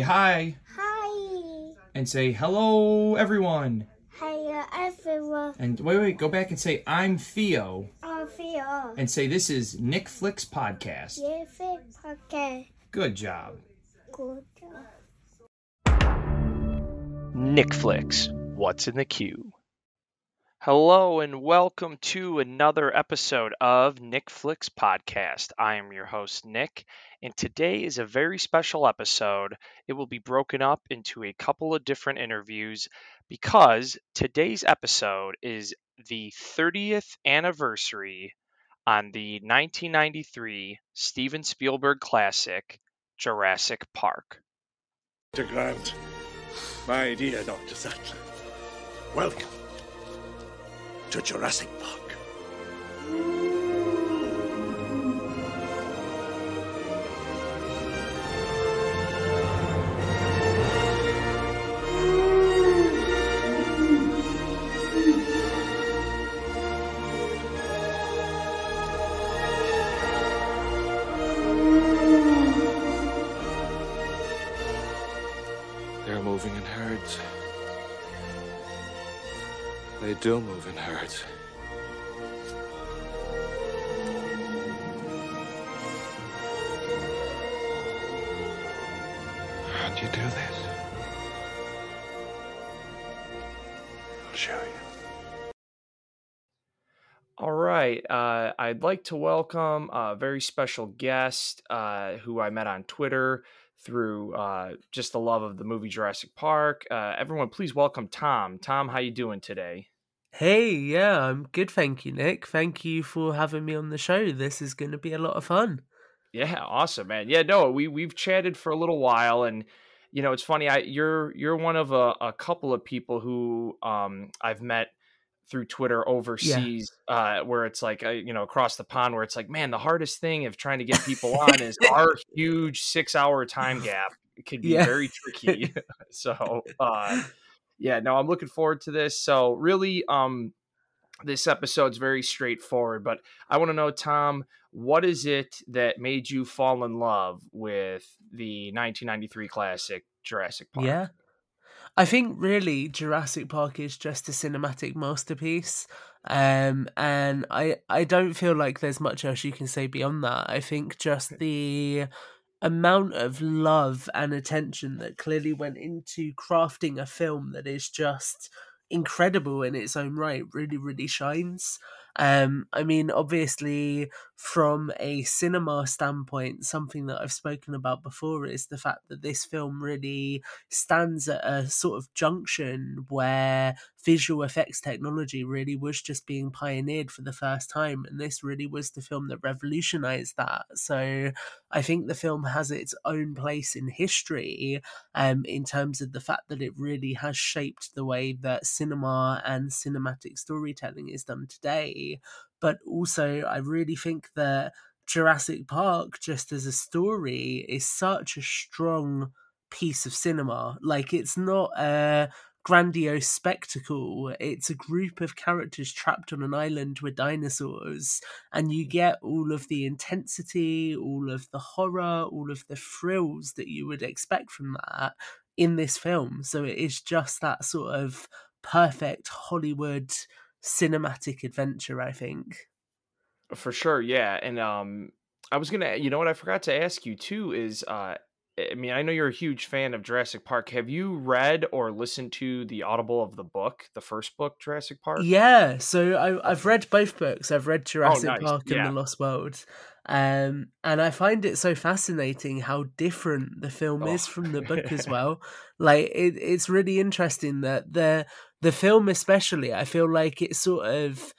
hi Hi. and say hello everyone. Hey uh, everyone. And wait, wait, go back and say I'm Theo I'm Theo. and say this is Nick Flicks podcast. You think okay. Good job. Good job. Nick Flicks, what's in the queue? Hello and welcome to another episode of Nick Flicks Podcast. I am your host, Nick, and today is a very special episode. It will be broken up into a couple of different interviews because today's episode is the 30th anniversary on the 1993 Steven Spielberg classic, Jurassic Park. Dr. Grant, my dear Dr. Sattler, welcome to Jurassic Park. Do move in herds. How'd you do this? I'll show you. All right. Uh, I'd like to welcome a very special guest uh, who I met on Twitter through uh, just the love of the movie Jurassic Park. Uh, everyone, please welcome Tom. Tom, how you doing today? Hey, yeah, I'm good, thank you, Nick. Thank you for having me on the show. This is going to be a lot of fun. Yeah, awesome, man. Yeah, no, we we've chatted for a little while, and you know, it's funny. I you're you're one of a, a couple of people who um I've met through Twitter overseas, uh, where it's like uh, you know across the pond, where it's like, man, the hardest thing of trying to get people on is our huge six hour time gap. It could be Yeah. very tricky. so, uh, yeah, no, I'm looking forward to this. So, really, um, this episode's very straightforward, but I want to know, Tom, what is it that made you fall in love with the 1993 classic Jurassic Park? Yeah. I think really Jurassic Park is just a cinematic masterpiece. Um, and I, I don't feel like there's much else you can say beyond that. I think just the amount of love and attention that clearly went into crafting a film that is just incredible in its own right really really shines. Um i mean obviously from a cinema standpoint something that i've spoken about before is the fact that this film really stands at a sort of junction where visual effects technology really was just being pioneered for the first time and this really was the film that revolutionized that so i think the film has its own place in history um, in terms of the fact that it really has shaped the way that cinema and cinematic storytelling is done today. But also, I really think that Jurassic Park, just as a story, is such a strong piece of cinema. Like, it's not a grandiose spectacle, it's a group of characters trapped on an island with dinosaurs and you get all of the intensity, all of the horror, all of the thrills that you would expect from that in this film. So it is just that sort of perfect Hollywood cinematic adventure, I think. For sure, yeah. And um I was gonna you know what I forgot to ask you too is uh I mean, I know you're a huge fan of Jurassic Park. Have you read or listened to the Audible of the book, the first book, Jurassic Park? Yeah, so I, I've read both books. I've read Jurassic nice, Park and yeah. The Lost World. Um, and I find it so fascinating how different the film is Oh. from the book as well. Like it, it's really interesting that the the film, especially, I feel like it sort of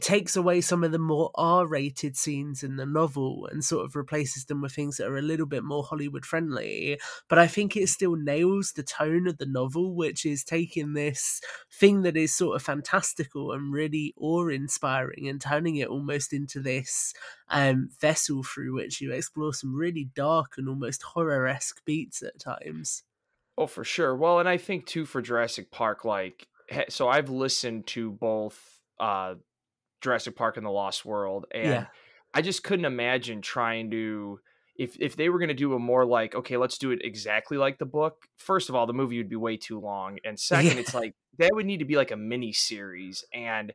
takes away some of the more R-rated scenes in the novel and sort of replaces them with things that are a little bit more Hollywood friendly. But I think it still nails the tone of the novel, which is taking this thing that is sort of fantastical and really awe-inspiring and turning it almost into this um, vessel through which you explore some really dark and almost horror-esque beats at times. Oh, for sure. Well, and I think too for Jurassic Park, like, so I've listened to both uh, Jurassic Park and The Lost World, and Yeah. I just couldn't imagine trying to, if if they were going to do a more like okay let's do it exactly like the book first of all the movie would be way too long and second Yeah. it's like that would need to be like a mini series and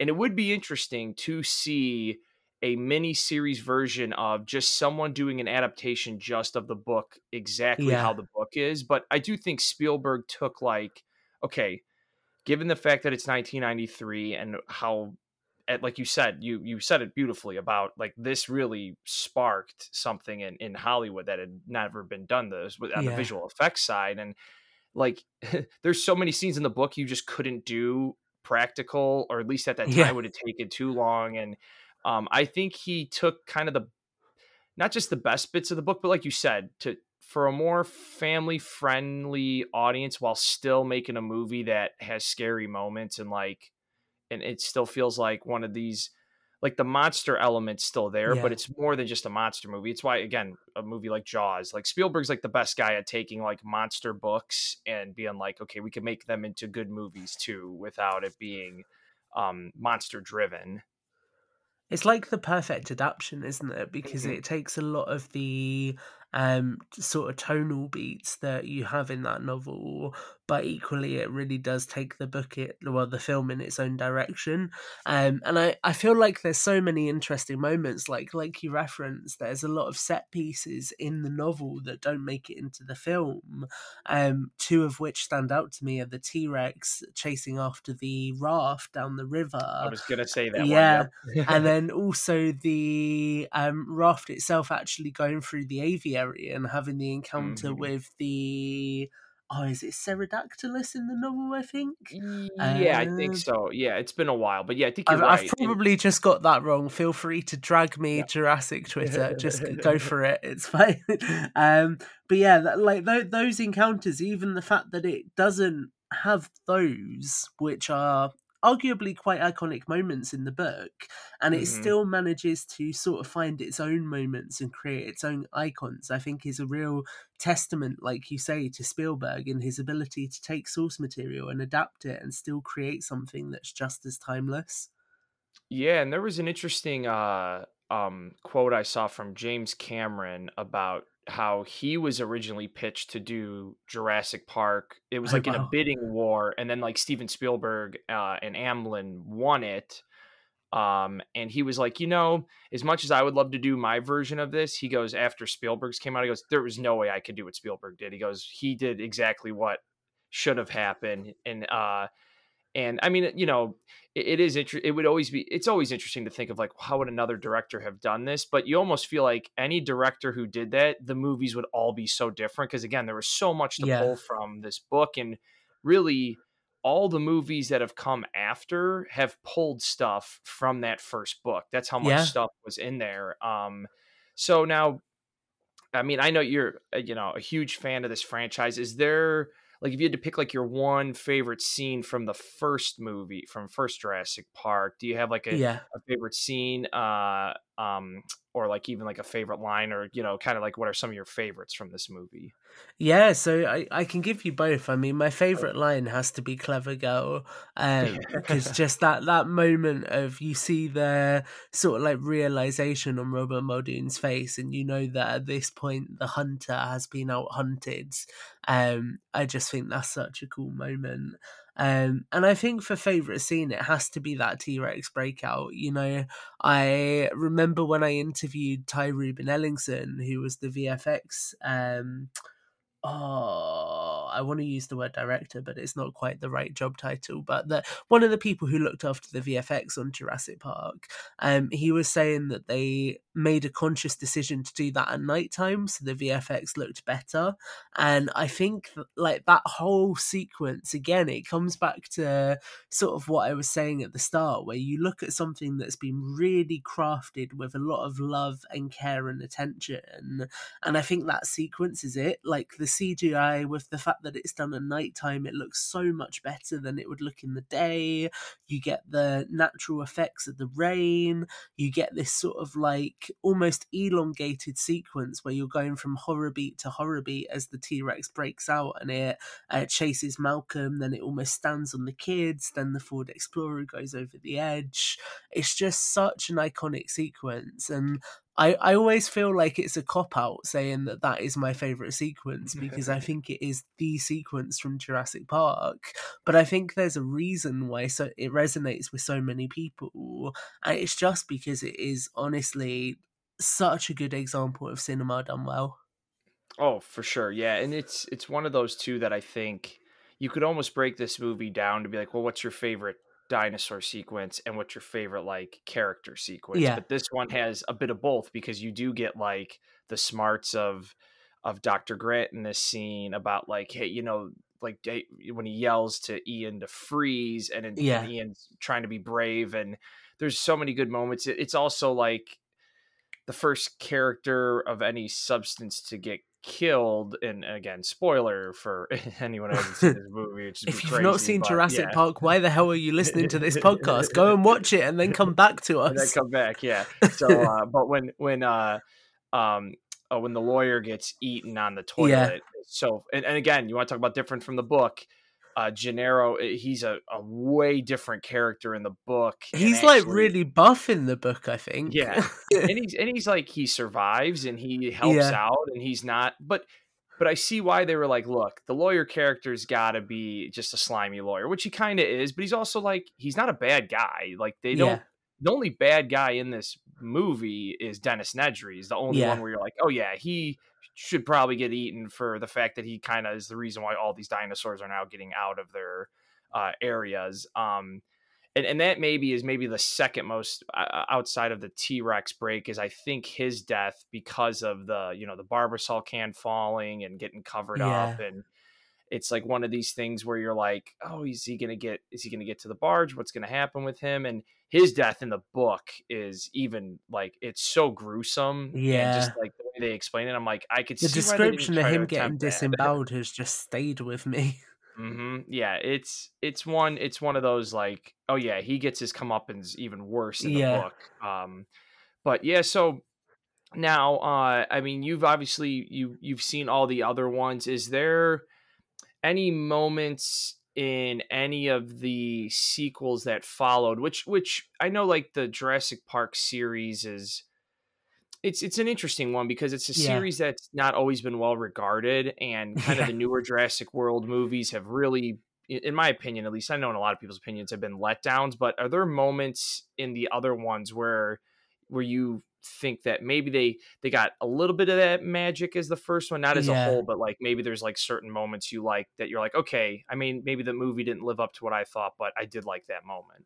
and it would be interesting to see a mini series version of just someone doing an adaptation just of the book exactly how the book is but i do think spielberg took like okay given the fact that it's 1993 and how at, like you said you you said it beautifully about like this really sparked something in in hollywood that had never been done this with on the visual effects side and like there's so many scenes in the book you just couldn't do practical or at least at that time Yeah. would have taken too long and um i think he took kind of the not just the best bits of the book but like you said to for a more family friendly audience while still making a movie that has scary moments and like and it still feels like one of these like the monster element's still there Yeah. but it's more than just a monster movie it's why again a movie like jaws like spielberg's like the best guy at taking like monster books and being like okay we can make them into good movies too without it being um monster driven It's like the perfect adaptation, isn't it? Because Mhm. it takes a lot of the um sort of tonal beats that you have in that novel, but equally it really does take the book it well the film in its own direction. Um and I, I feel like there's so many interesting moments like like you referenced, there's a lot of set pieces in the novel that don't make it into the film. Um two of which stand out to me are the T Rex chasing after the raft down the river i was gonna say that yeah, one, yep. and then also the um, raft itself actually going through the aviary and having the encounter Mhm. with the oh is it Pterodactylus in the novel I think yeah i think so yeah it's been a while but yeah i think you're I've, right I've And- probably just got that wrong. Feel free to drag me Yeah. Jurassic Twitter. Just go for it. It's fine. Um, but yeah, that, like th- those encounters, even the fact that it doesn't have those, which are arguably quite iconic moments in the book, and it Mhm. still manages to sort of find its own moments and create its own icons. I think is a real testament, like you say, to Spielberg and his ability to take source material and adapt it and still create something that's just as timeless. Yeah, and there was an interesting uh um quote I saw from James Cameron about how he was originally pitched to do Jurassic Park. It was Oh, like in a bidding war and then like Steven Spielberg uh and Amblin won it. Um and he was like, "You know, as much as I would love to do my version of this, he goes after Spielberg's came out, he goes, there was no way I could do what Spielberg did. He goes, he did exactly what should have happened and uh and I mean, you know, it, it is inter- it would always be it's always interesting to think of like how would another director have done this but you almost feel like any director who did that the movies would all be so different because again there was so much to Yeah. pull from this book and really all the movies that have come after have pulled stuff from that first book that's how much Yeah. stuff was in there um so now i mean i know you're uh, you know a huge fan of this franchise is there like if you had to pick like your one favorite scene from the first movie from first Jurassic Park, do you have like a, Yeah. a favorite scene uh um or like even like a favorite line or you know kind of like what are some of your favorites from this movie? Yeah, so I, I can give you both. I mean, my favorite line has to be "clever girl," um, because just that that moment of you see the sort of like realization on Robert Muldoon's face, and you know that at this point the hunter has been out hunted. Um, I just think that's such a cool moment. Um, and I think for favorite scene, it has to be that T Rex breakout. You know, I remember when I interviewed TyRuben Ellingson, who was the VFX. Um, oh, I want to use the word director, but it's not quite the right job title. But the one of the people who looked after the VFX on Jurassic Park, um, he was saying that they made a conscious decision to do that at night time, so the VFX looked better. And I think th- like that whole sequence again, it comes back to sort of what I was saying at the start, where you look at something that's been really crafted with a lot of love and care and attention and I think that sequence is it. Like the CGI with the fact that it's done at nighttime, it looks so much better than it would look in the day. You get the natural effects of the rain. You get this sort of like almost elongated sequence where you're going from horror beat to horror beat as the T Rex breaks out and it uh, chases Malcolm. Then it almost stands on the kids. Then the Ford Explorer goes over the edge. It's just such an iconic sequence and I, I always feel like it's a cop out saying that that is my favorite sequence because I think it is the sequence from Jurassic Park. But I think there's a reason why so it resonates with so many people, and it's just because it is honestly such a good example of cinema done well. Oh, for sure. Yeah, and it's it's one of those two that I think you could almost break this movie down to be like, well, what's your favorite dinosaur sequence and what's your favorite like character sequence? Yeah. But this one has a bit of both because you do get like the smarts of of Dr. Grant in this scene about like, hey, you know, like when he yells to Ian to freeze and, then Yeah. Ian's trying to be brave and there's so many good moments. It's also like the first character of any substance to get killed and again spoiler for anyone who hasn't seen this movie which If you've not seen Jurassic yeah. Park, why the hell are you listening to this podcast? Go and watch it and then come back to and then us. come back yeah so uh but when when uh um uh, when the lawyer gets eaten on the toilet Yeah. so and, and again you want to talk about different from the book uh Gennaro eh, he's a, a way different character in the book He's like really buff in the book, I think. Yeah. and he's and he's like he survives and he helps Yeah. out and he's not but but I see why they were like, look, the lawyer character's got to be just a slimy lawyer, which he kind of is, but he's also like he's not a bad guy. Like they don't Yeah. the only bad guy in this movie is Dennis Nedry. He's the only Yeah. one where you're like, oh yeah, he should probably get eaten for the fact that he kind of is the reason why all these dinosaurs are now getting out of their uh, areas. Um, and and that maybe is maybe the second most uh, outside of the T Rex break is I think his death because of the you know the barbasol can falling and getting covered up and it's like one of these things where you're like oh is he gonna get is he gonna get to the barge what's gonna happen with him and his death in the book is even like it's so gruesome and Yeah. just like the they explain it I'm like I could The see why they didn't description of him getting attempt that. disemboweled has just stayed with me. Mm-hmm. Yeah, it's it's one it's one of those like oh yeah he gets his comeuppance even worse in the Yeah. book. Um, but yeah, so now uh, I mean you've obviously you you've seen all the other ones. Is there any moments in any of the sequels that followed? Which which I know like the Jurassic Park series is. It's it's an interesting one because it's a Yeah. series that's not always been well regarded, and kind of the newer Jurassic World movies have really, in my opinion, at least I know in a lot of people's opinions, have been letdowns. But are there moments in the other ones where where you think that maybe they they got a little bit of that magic as the first one, not as Yeah. a whole, but like maybe there's like certain moments you like that you're like, okay, I mean, maybe the movie didn't live up to what I thought, but I did like that moment.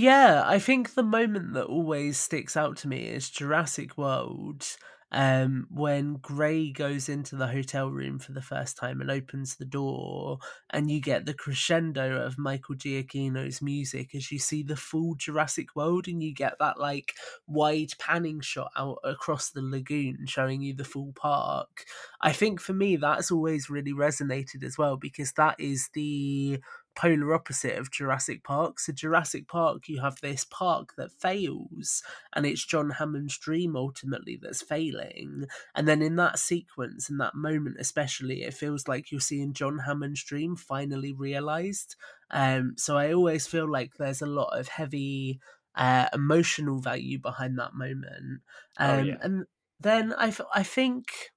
Yeah, I think the moment that always sticks out to me is Jurassic World. Um, when Gray goes into the hotel room for the first time and opens the door, and you get the crescendo of Michael Giacchino's music as you see the full Jurassic World, and you get that like wide panning shot out across the lagoon showing you the full park. I think for me, that's always really resonated as well because that is the polar opposite of Jurassic Park. So Jurassic Park, you have this park that fails, and it's John Hammond's dream ultimately that's failing. And then in that sequence, in that moment especially, it feels like you're seeing John Hammond's dream finally realized. Um, so I always feel like there's a lot of heavy uh, emotional value behind that moment. Oh, Um, yeah. And then I, I think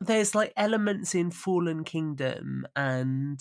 there's like elements in Fallen Kingdom and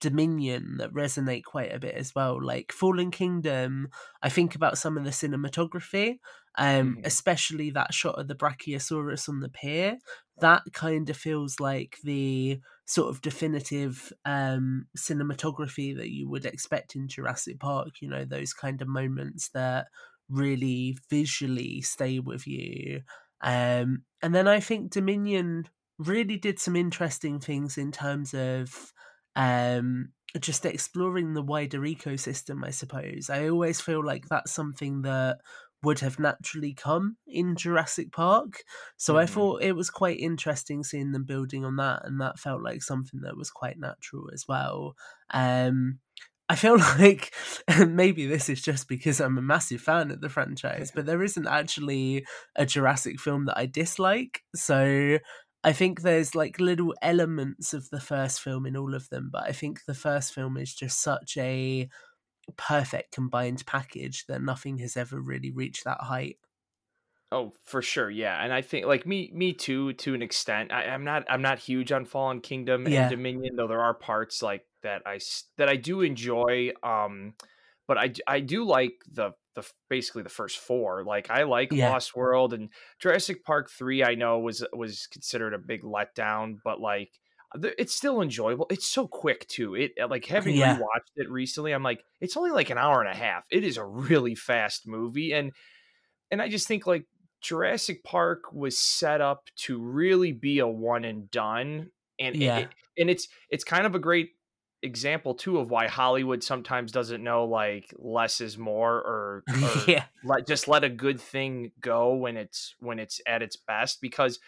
Dominion that resonate quite a bit as well. Like Fallen Kingdom, I think about some of the cinematography, um, Mhm. especially that shot of the Brachiosaurus on the pier. That kind of feels like the sort of definitive um, cinematography that you would expect in Jurassic Park. You know, those kind of moments that really visually stay with you. Um, and then I think Dominion really did some interesting things in terms of um, just exploring the wider ecosystem, I suppose. I always feel like that's something that would have naturally come in Jurassic Park. So I Mhm. thought it was quite interesting seeing them building on that, and that felt like something that was quite natural as well. Um, I feel like maybe this is just because I'm a massive fan of the franchise, but there isn't actually a Jurassic film that I dislike. So I think there's like little elements of the first film in all of them, but I think the first film is just such a perfect combined package that nothing has ever really reached that height. Oh, for sure, yeah, and I think like me, me too, to an extent. I, I'm not, I'm not huge on Fallen Kingdom Yeah. and Dominion, though there are parts like that I that I do enjoy. Um, but I I do like the the basically the first four. Like I like Yeah. Lost World and Jurassic Park three. I know was was considered a big letdown, but like it's still enjoyable. It's so quick too. It uh, like having Yeah. rewatched it recently, I'm like, it's only like an hour and a half. It is a really fast movie, and and I just think like Jurassic Park was set up to really be a one and done, and Yeah. it- and it's it's kind of a great example too of why Hollywood sometimes doesn't know like less is more or, or yeah, let just let a good thing go when it's when it's at its best because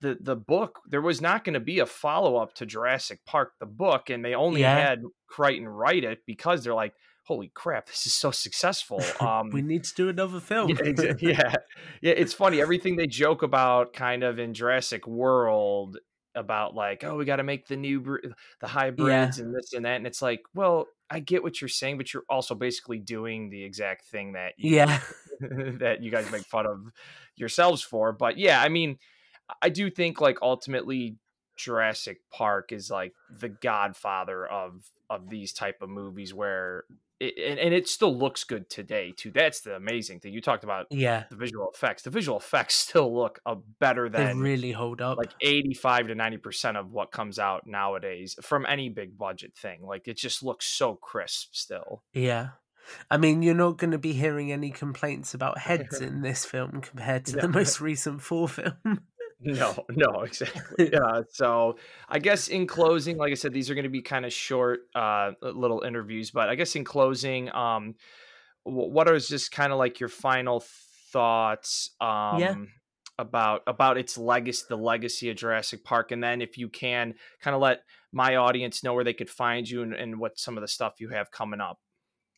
the the book there was not going to be a follow up to Jurassic Park the book and they only Yeah. had Crichton write it because they're like holy crap this is so successful um we need to do another film. yeah, yeah, yeah. It's funny. Everything they joke about, kind of in Jurassic World, about like, oh, we got to make the new br- the hybrids and this and that, and it's like, well, I get what you're saying, but you're also basically doing the exact thing that you, yeah, that you guys make fun of yourselves for. But yeah, I mean, I do think like ultimately Jurassic Park is like the godfather of of these type of movies where it, and, and it still looks good today too. That's the amazing thing. You talked about yeah. the visual effects. The visual effects still look uh, better They than really hold up. like 85 to 90% of what comes out nowadays from any big budget thing. Like it just looks so crisp still. Yeah. I mean, you're not going to be hearing any complaints about heads in this film compared to No. the most recent four film. No, no, exactly. Yeah. So I guess in closing, like I said, these are going to be kind of short, uh, little interviews. But I guess in closing, um, what are just kind of like your final thoughts, um, about about its legacy, the legacy of Jurassic Park, and then if you can, kind of let my audience know where they could find you and, and what some of the stuff you have coming up.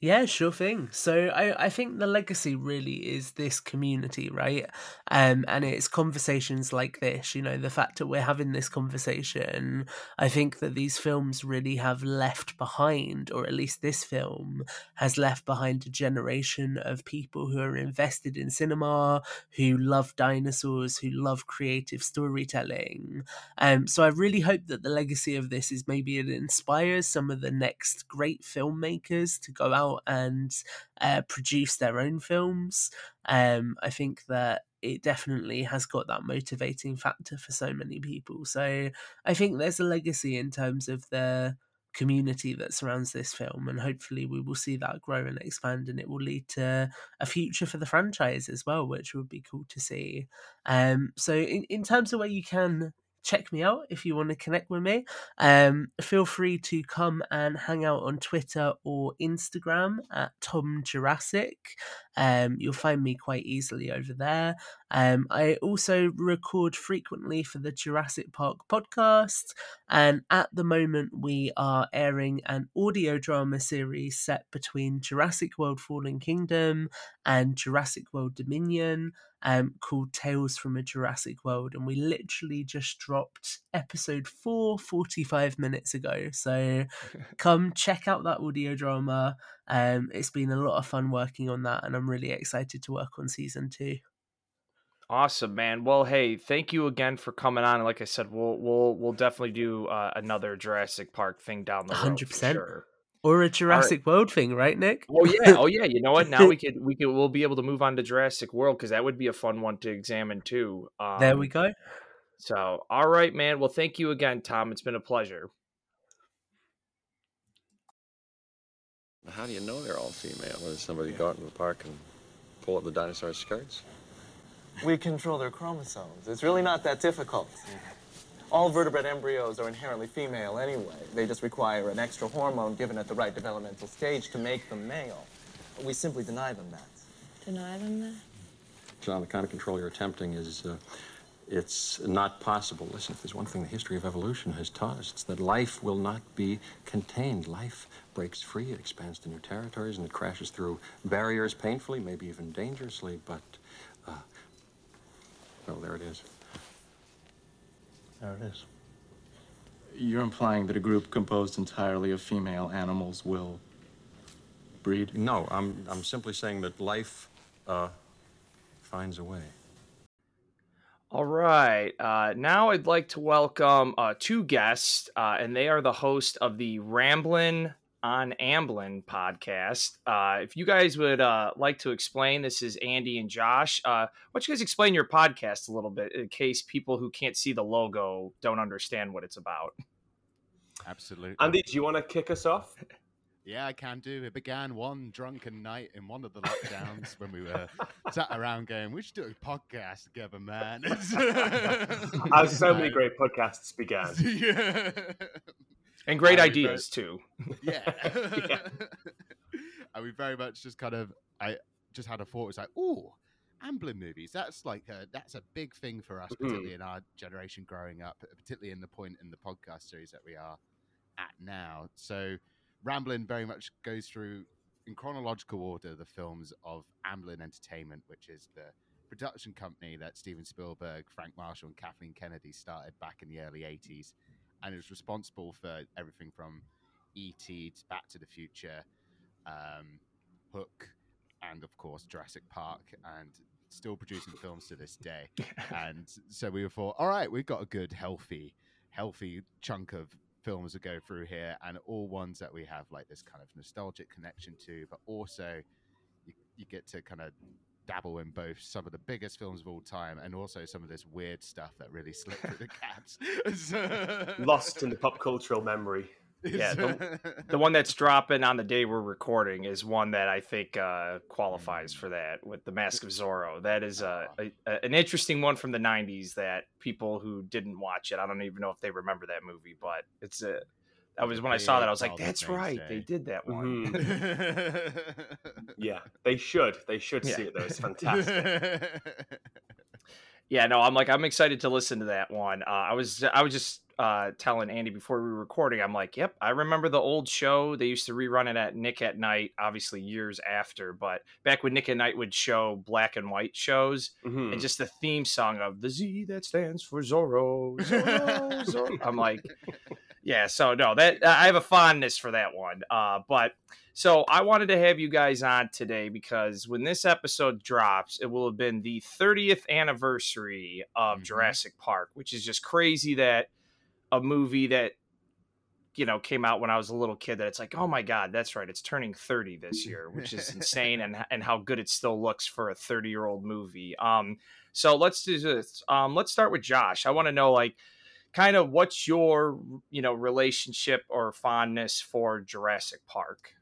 Yeah, sure thing. So I, I think the legacy really is this community, right? Um, and it's conversations like this, you know, the fact that we're having this conversation. I think that these films really have left behind, or at least this film has left behind a generation of people who are invested in cinema, who love dinosaurs, who love creative storytelling. Um, so I really hope that the legacy of this is maybe it inspires some of the next great filmmakers to go out and uh, produce their own films. Um, I think that it definitely has got that motivating factor for so many people. So I think there's a legacy in terms of the community that surrounds this film and hopefully we will see that grow and expand and it will lead to a future for the franchise as well which would be cool to see um so in, in terms of where you can check me out if you want to connect with me. Um, feel free to come and hang out on Twitter or Instagram at Tom Jurassic. Um, you'll find me quite easily over there. Um, I also record frequently for the Jurassic Park podcast, and at the moment we are airing an audio drama series set between Jurassic World Fallen Kingdom and Jurassic World Dominion um, called Tales from a Jurassic World. And we literally just dropped episode four 45 minutes ago. So come check out that audio drama. Um, it's been a lot of fun working on that, and I'm really excited to work on season two. Awesome, man. Well, hey, thank you again for coming on. And like I said, we'll we'll we'll definitely do uh, another Jurassic Park thing down the road. 100%. Sure. Or a Jurassic World thing, right, Nick? Oh yeah, oh yeah. You know what? Now we could we could we'll be able to move on to Jurassic World because that would be a fun one to examine too. Um, there we go. So, all right, man. Well, thank you again, Tom. It's been a pleasure. How do you know they're all female? Does somebody go out in the park and pull up the dinosaur skirts? We control their chromosomes. It's really not that difficult. All vertebrate embryos are inherently female anyway. They just require an extra hormone given at the right developmental stage to make them male. We simply deny them that. Deny them that? John, the kind of control you're attempting is, uh, it's not possible. Listen, if there's one thing the history of evolution has taught us, it's that life will not be contained. Life breaks free, it expands to new territories, and it crashes through barriers painfully, maybe even dangerously, but, uh, well, there it is. There it is. You're implying that a group composed entirely of female animals will breed? No, I'm, I'm simply saying that life, uh, finds a way. All right. Uh, now I'd like to welcome uh, two guests, uh, and they are the host of the Ramblin' on Amblin podcast. Uh, if you guys would uh, like to explain, this is Andy and Josh. Uh, why don't you guys explain your podcast a little bit in case people who can't see the logo don't understand what it's about? Absolutely. Andy, do you want to kick us off? Yeah, I can do. It began one drunken night in one of the lockdowns when we were sat around going, "We should do a podcast together, man." As so many great podcasts began. yeah. And great ideas, too. Yeah. and we very much just kind of, I just had a thought. It's like, "Oh, Amblin movies. That's like a, that's a big thing for us, mm-hmm. particularly in our generation growing up, uh, particularly in the point in the podcast series that we are at now." So, Ramblin' very much goes through in chronological order the films of Amblin Entertainment, which is the production company that Steven Spielberg, Frank Marshall, and Kathleen Kennedy started back in the early 80s and is responsible for everything from E.T. to Back to the Future, um, Hook, and of course Jurassic Park, and still producing films to this day. and so we thought, all right, we've got a good, healthy, healthy chunk of films to go through here, and all ones that we have like this kind of nostalgic connection to, but also you, you get to kind of dabble in both some of the biggest films of all time and also some of this weird stuff that really slipped through the gaps. Lost in the pop cultural memory. Yeah, the, the one that's dropping on the day we're recording is one that I think uh, qualifies for that with the Mask of Zorro. That is a, a, a- an interesting one from the '90s that people who didn't watch it, I don't even know if they remember that movie, but it's a. That was when I saw that I was like, "That's Father's right, they did that one." Mhm. Yeah, they should. They should Yeah. see it though. It's fantastic. Yeah, no, I'm like I'm excited to listen to that one. Uh, I was I was just uh, telling Andy before we were recording. I'm like, yep, I remember the old show. They used to rerun it at Nick at Night, obviously years after, but back when Nick at Night would show black and white shows, Mhm. and just the theme song of the Z that stands for Zorro, Zorro, Zorro. I'm like, yeah. So no, that I have a fondness for that one. Uh, but so I wanted to have you guys on today because when this episode drops, it will have been the 30th anniversary of Mhm. Jurassic Park, which is just crazy that a movie that you know came out when I was a little kid that it's like, oh my god, that's right, it's turning 30 this year, which is insane, and and how good it still looks for a 30 year old movie. Um, so let's do this. Um, let's start with Josh. I want to know like kind of what's your you know relationship or fondness for Jurassic Park.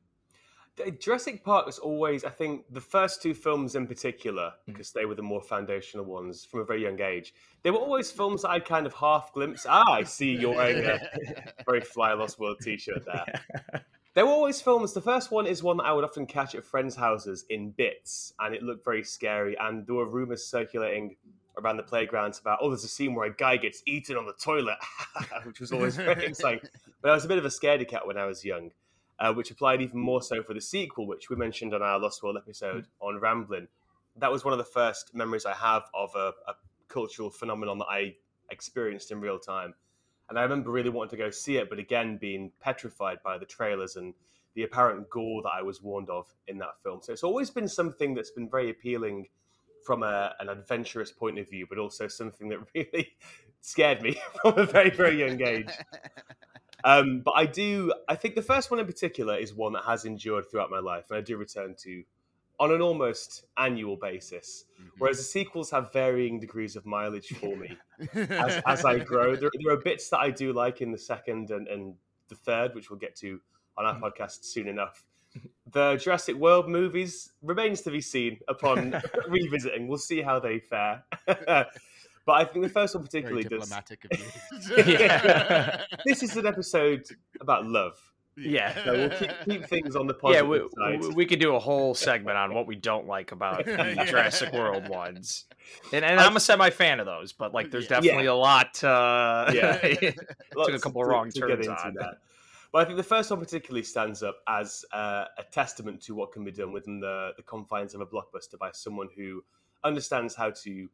Jurassic Park was always, I think, the first two films in particular, Hmm. because they were the more foundational ones from a very young age. They were always films that I'd kind of half glimpse. Ah, I see you're wearing a very Fly Lost World t-shirt there. They were always films. The first one is one that I would often catch at friends' houses in bits, and it looked very scary. And there were rumors circulating around the playgrounds about, oh, there's a scene where a guy gets eaten on the toilet, which was always very exciting. But I was a bit of a scaredy cat when I was young, uh, which applied even more so for the sequel, which we mentioned on our Lost World episode on Ramblin'. That was one of the first memories I have of a, a cultural phenomenon that I experienced in real time. And I remember really wanting to go see it, but again, being petrified by the trailers and the apparent gore that I was warned of in that film. So it's always been something that's been very appealing from a, an adventurous point of view, but also something that really scared me from a very, very young age. Um, but I do, I think the first one in particular is one that has endured throughout my life, and I do return to on an almost annual basis. Whereas the sequels have varying degrees of mileage for me as, as I grow. There, there are bits that I do like in the second and, and the third, which we'll get to on our podcast soon enough. The Jurassic World movies remains to be seen upon revisiting. We'll see how they fare. but I think the first one Very particularly does. diplomatic of you. Yeah. this is an episode about love. Yeah. So we'll keep, keep things on the Yeah, positive we, side. we- we could do a whole segment on what we don't like about the Yeah. Jurassic World ones, and, and I'm a semi fan of those, but like there's Yeah. definitely a lot. Uh, Yeah. took a couple of to- wrong to turns on. that. But I think the first one particularly stands up as uh, a testament to what can be done within the, the confines of a blockbuster by someone who understands how to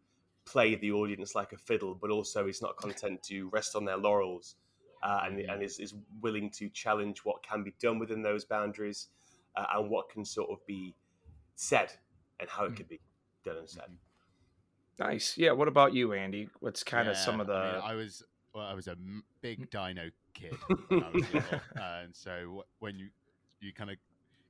play the audience like a fiddle, but also is not content to rest on their laurels uh, and, and is, is willing to challenge what can be done within those boundaries uh, and what can sort of be said and how it can be done and said. Nice. Yeah. What about you, Andy? What's kind of some of the? I, mean, I was well, I was a big hmm. dino kid when I was little, and so when you you kind of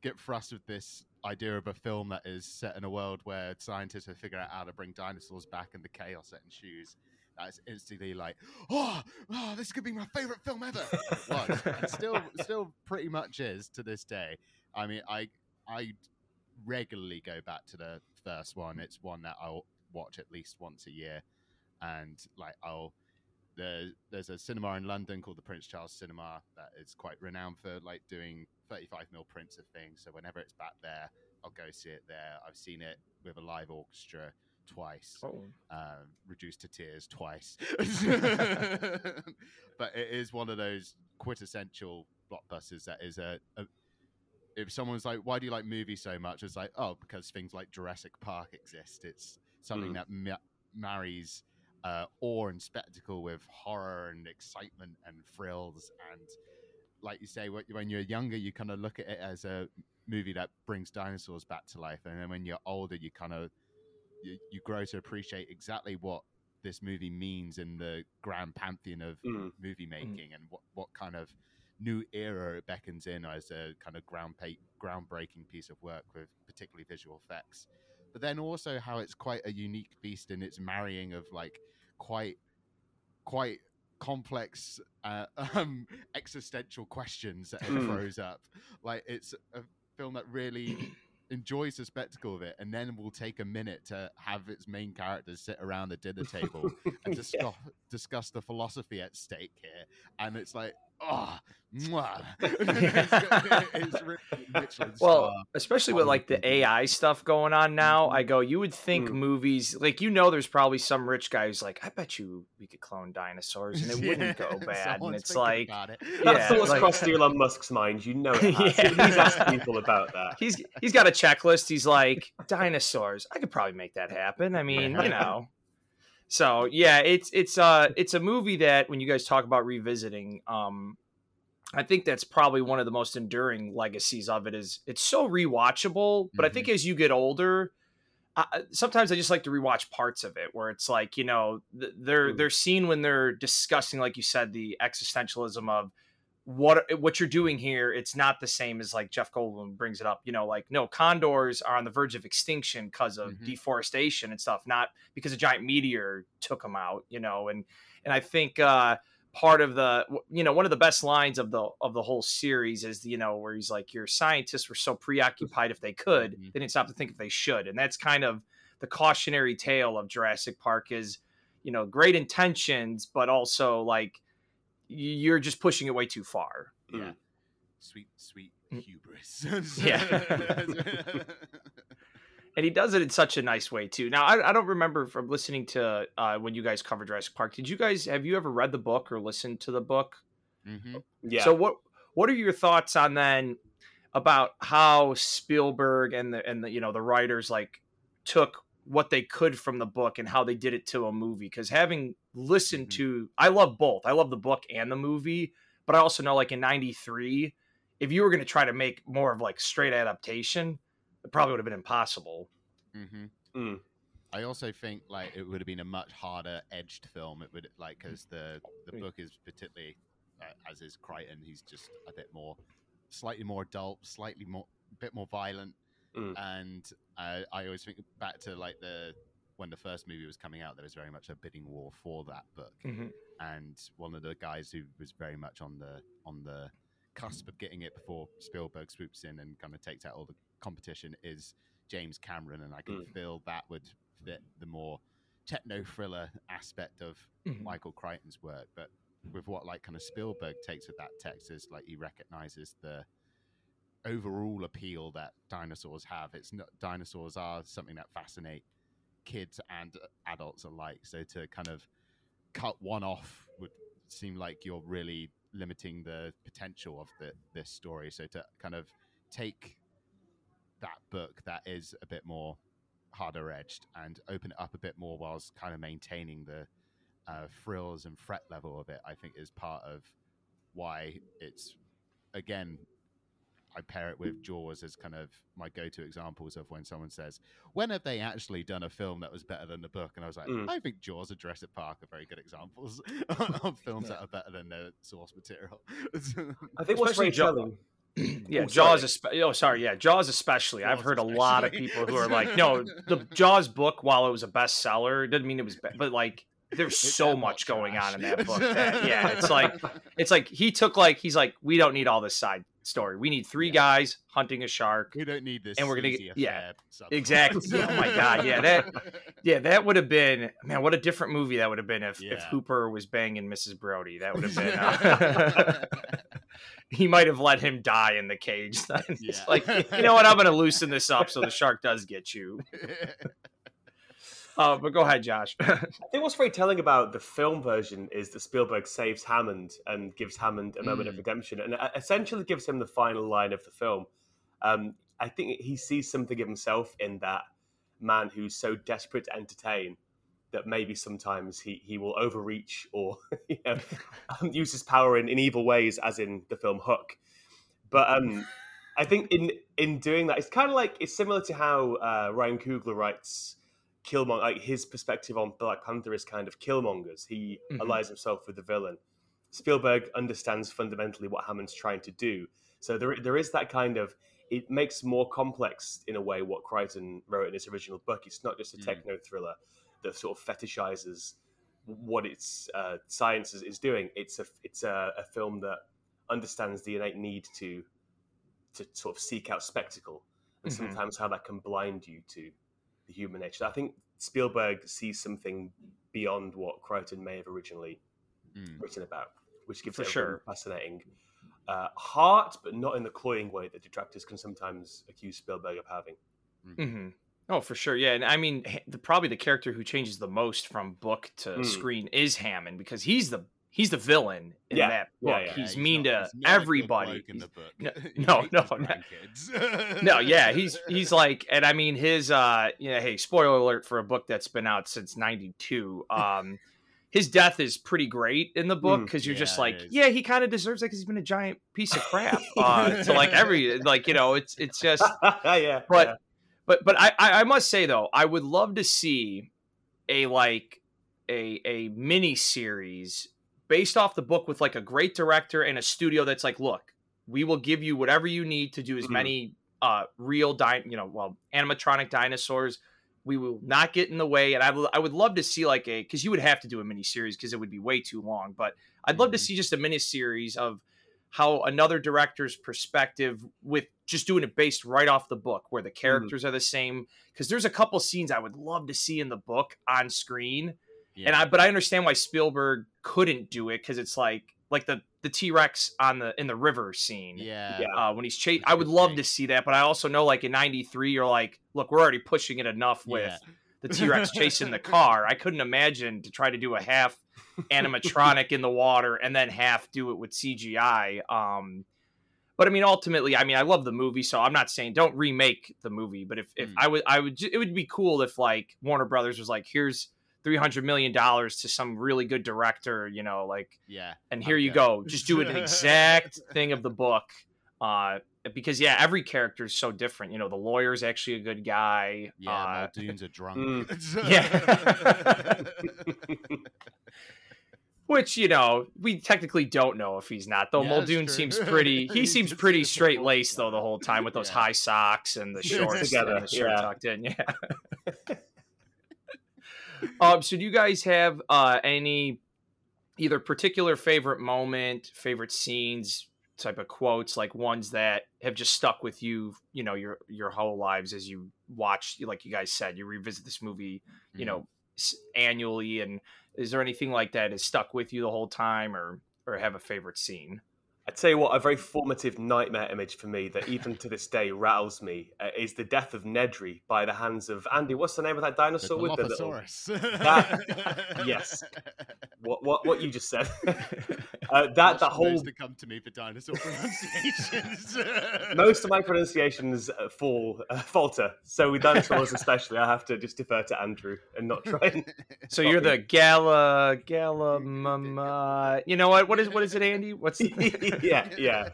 get thrust with this idea of a film that is set in a world where scientists have figured out how to bring dinosaurs back and the chaos that ensues. That's instantly like, oh, oh, this could be my favorite film ever. It still, still pretty much is to this day. I mean, I, I regularly go back to the first one. It's one that I'll watch at least once a year, and like I'll there, there's a cinema in London called the Prince Charles Cinema that is quite renowned for like doing 35 mil prints of things. So whenever it's back there, I'll go see it there. I've seen it with a live orchestra twice, Oh. um, reduced to tears twice. but it is one of those quintessential blockbusters that is a, a if someone's like, "Why do you like movies so much?" It's like, "Oh, because things like Jurassic Park exist. It's something Mm. that ma- marries uh, awe and spectacle with horror and excitement and thrills. And like you say, when you're younger, you kind of look at it as a movie that brings dinosaurs back to life, and then when you're older, you kind of you, you grow to appreciate exactly what this movie means in the grand pantheon of Mm. movie making and what, what kind of new era it beckons in as a kind of ground pa- groundbreaking piece of work with particularly visual effects but then also how it's quite a unique beast in its marrying of like quite quite complex uh, um, existential questions that it Mm. throws up like it's a film that really enjoys the spectacle of it and then will take a minute to have its main characters sit around the dinner table and discuss, discuss the philosophy at stake here and it's like oh mwah. it's, it's really Well, especially with like the AI stuff going on now, I mm-hmm. go, you would think mm. movies like you know, there's probably some rich guy who's like, I bet you we could clone dinosaurs and it wouldn't go bad. And it's thinking like, about it. That yeah, thought's like- crossed Elon Musk's mind. You know it has. Yeah. He's asked people about that. he's he's got a checklist. He's like dinosaurs. I could probably make that happen. I mean, you know. So yeah, it's it's uh it's a movie that when you guys talk about revisiting, um, I think that's probably one of the most enduring legacies of it. Is it's so rewatchable, but I think as you get older. I, sometimes I just like to rewatch parts of it where it's like you know th- they're they're seen when they're discussing like you said the existentialism of what eh, what you're doing here it's not the same as like jeff goldblum brings it up you know like no condors are on the verge of extinction because of mm-hmm. deforestation and stuff not because a giant meteor took them out you know and and i think uh part of the you know one of the best lines of the of the whole series is you know where he's like your scientists were so preoccupied if they could mm-hmm. they didn't stop to think if they should and that's kind of the cautionary tale of jurassic park is you know great intentions but also like you're just pushing it way too far. Yeah. Sweet, sweet hubris. Yeah. and he does it in such a nice way too. Now, I, I don't remember from listening to uh, when you guys covered Jurassic Park. Did you guys have you ever read the book or listened to the book? Mm-hmm. Yeah. So what what are your thoughts on then about how Spielberg and the and the you know the writers like took what they could from the book and how they did it to a movie? Because having listened to, I love both. I love the book and the movie, but I also know like in '93, if you were going to try to make more of like straight adaptation, it probably would have been impossible. Mm-hmm. Mm. I also think like it would have been a much harder edged film. It would like because the the book is particularly uh, as is Crichton. He's just a bit more, slightly more adult, slightly more, a bit more violent. Mm. And uh, I always think back to like the when the first movie was coming out, there was very much a bidding war for that book. Mhm. And one of the guys who was very much on the on the cusp of getting it before Spielberg swoops in and kind of takes out all the competition is James Cameron, and I can Mm. feel that would fit the more techno thriller aspect of Mhm. Michael Crichton's work. But with what like kind of Spielberg takes with that text is like he recognizes the overall appeal that dinosaurs have. It's not dinosaurs are something that fascinate kids and adults alike. So to kind of cut one off would seem like you're really limiting the potential of the this story. So to kind of take that book that is a bit more harder edged and open it up a bit more whilst kind of maintaining the uh, frills and fret level of it, I think is part of why it's again I pair it with Jaws as kind of my go-to examples of when someone says, "When have they actually done a film that was better than the book?" And I was like, Mm. I think Jaws and Jurassic Park are very good examples of films that are better than their source material. I think what's very Especially Jaw- telling. Yeah, Oh, Jaws. sorry. Espe- oh, sorry. Yeah, Jaws especially. I've Jaws heard a lot of people who are like, no, the Jaws book, while it was a bestseller, it doesn't mean it was, bad, but like, there's It's so much much going trash. on in that book. That, yeah, it's like, it's like he took like, he's like, we don't need all this side story. We need three guys hunting a shark. we don't need this. And we're gonna get- yeah, exactly. Oh my God, yeah, that- Yeah, that would have been man. What a different movie that would have been if, if Hooper was banging Mrs. Brody. That would have been. Uh, he might have let him die in the cage. It's Yeah. like you know what? I'm going to loosen this up so the shark does get you. Uh, but go ahead, Josh. I think what's very telling about the film version is that Spielberg saves Hammond and gives Hammond a moment of Mm. redemption, and uh, essentially gives him the final line of the film. Um, I think he sees something of himself in that man who's so desperate to entertain that maybe sometimes he, he will overreach or you know, use his power in, in evil ways, as in the film Hook. But um, I think in in doing that, it's kind of like it's similar to how uh, Ryan Coogler writes Killmonger. Like his perspective on Black Panther is kind of Killmonger's. He Mhm. allies himself with the villain. Spielberg understands fundamentally what Hammond's trying to do. So there there is that kind of it makes more complex in a way what Crichton wrote in his original book. It's not just a Mm. techno thriller that sort of fetishizes what its uh, science is, is doing. It's a it's a, a film that understands the innate need to to sort of seek out spectacle, and Mhm. sometimes how that can blind you to the human nature. I think Spielberg sees something beyond what Crichton may have originally Mm. written about, which gives For it a sure. fascinating uh, heart, but not in the cloying way that detractors can sometimes accuse Spielberg of having. hmm Oh, for sure. Yeah, and I mean, the, probably the character who changes the most from book to Mm. screen is Hammond because he's the he's the villain in Yeah, that book. yeah. he's, Yeah, mean not- to he's not a good everybody. bloke in the He's- book. no- no, no, no. yeah, he's he's like, and I mean his, uh, yeah, hey, spoiler alert for a book that's been out since '92. Um, his death is pretty great in the book Mm, because you're just like, yeah, he kind of deserves it because he's been a giant piece of crap. Uh, to like every, like you know, it's it's just yeah, but yeah. but but I, I I must say though I would love to see a like a a mini series based off the book with like a great director and a studio that's like look we will give you whatever you need to do as Mhm. many uh real di- you know well animatronic dinosaurs. We will not get in the way. And I, I would love to see like a because you would have to do a mini series because it would be way too long but i'd love to Mhm. see just a mini series of how another director's perspective with just doing it based right off the book where the characters are the same. Because there's a couple scenes i would love to see in the book on screen. And i but i understand why spielberg couldn't do it because it's like like the the t-rex on the in the river scene yeah, Yeah. uh, when he's chasing. That's I a would love thing. to see that, but I also know, like in '93, you're like, look, we're already pushing it enough with Yeah. the T Rex chasing the car. I couldn't imagine to try to do a half animatronic in the water and then half do it with CGI. Um, but I mean, ultimately, I mean, I love the movie, so I'm not saying don't remake the movie. But if, if Mm. I would, I would, ju- it would be cool if like Warner Brothers was like, here's. Three hundred million dollars to some really good director, you know, like yeah. and here you go just do an exact thing of the book uh because yeah every character is so different you know the lawyer's actually a good guy Yeah, uh, Muldoon's a drunk. Mm. Yeah. which you know we technically don't know if he's not though Yeah, muldoon seems pretty he seems pretty straight laced though the whole time with those Yeah. high socks and the shorts together, and the shirt yeah. tucked in yeah um so do you guys have uh any either particular favorite moment favorite scenes type of quotes like ones that have just stuck with you you know your your whole lives as you watch like you guys said you revisit this movie you Mhm. know s- annually and is there anything like that has stuck with you the whole time or or have a favorite scene I tell you what, a very formative nightmare image for me that even to this day rattles me uh, is the death of Nedry by the hands of Andy. What's the name of that The dinosaur with the little? That- yes. What what what you just said? uh, that Watch the whole to come to me for dinosaur pronunciations. most of my pronunciations uh, fall uh, falter. So with dinosaurs especially, I have to just defer to Andrew and not try and. so you're the gala gala uh, you know what what is what is it andy what's the yeah, yeah.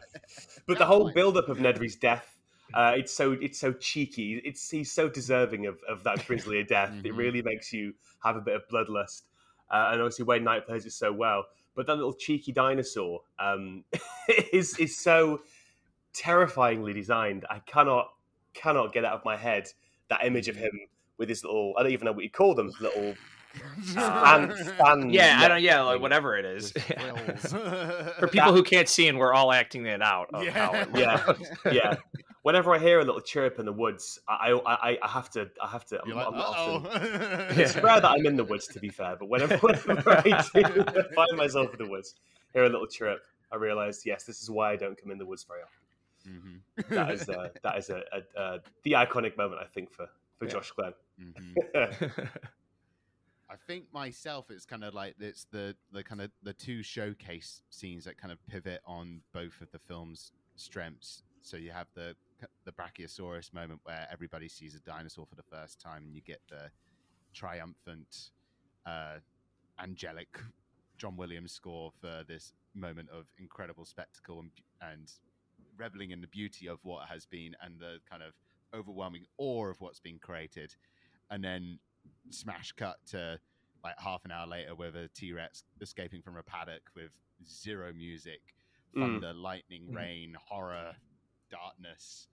but the whole build-up of Nedry's death, uh, it's so it's so cheeky. It's he's so deserving of, of that grislier death. It Mhm. really makes you have a bit of bloodlust. Uh, and obviously, Wayne Knight plays it so well. But that little cheeky dinosaur um, is is so terrifyingly designed. I cannot cannot get out of my head that image of him with his little. I don't even know what you call them. Little fan, fan Yeah, I don't. Yeah, like whatever it is. For people who can't see, and we're all acting it out. Of Yeah. How it Yeah. yeah. Whenever I hear a little chirp in the woods, I I, I, I have to I have to. I'm, like, I'm not often. It's rare that I'm in the woods, to be fair. But whenever, whenever I do find myself in the woods, hear a little chirp, I realise yes, this is why I don't come in the woods very often. Mhm. That is uh, that is a, a, a the iconic moment I think for for Yeah. Josh Glenn. Mhm. I think myself, it's kind of like it's the the kind of the two showcase scenes that kind of pivot on both of the film's strengths. So you have the the Brachiosaurus moment where everybody sees a dinosaur for the first time, and you get the triumphant, uh, angelic John Williams score for this moment of incredible spectacle and and reveling in the beauty of what has been and the kind of overwhelming awe of what's been created, and then smash cut to like half an hour later with a T Rex escaping from a paddock with zero music, Mm. thunder, lightning, Mm. rain, horror, darkness,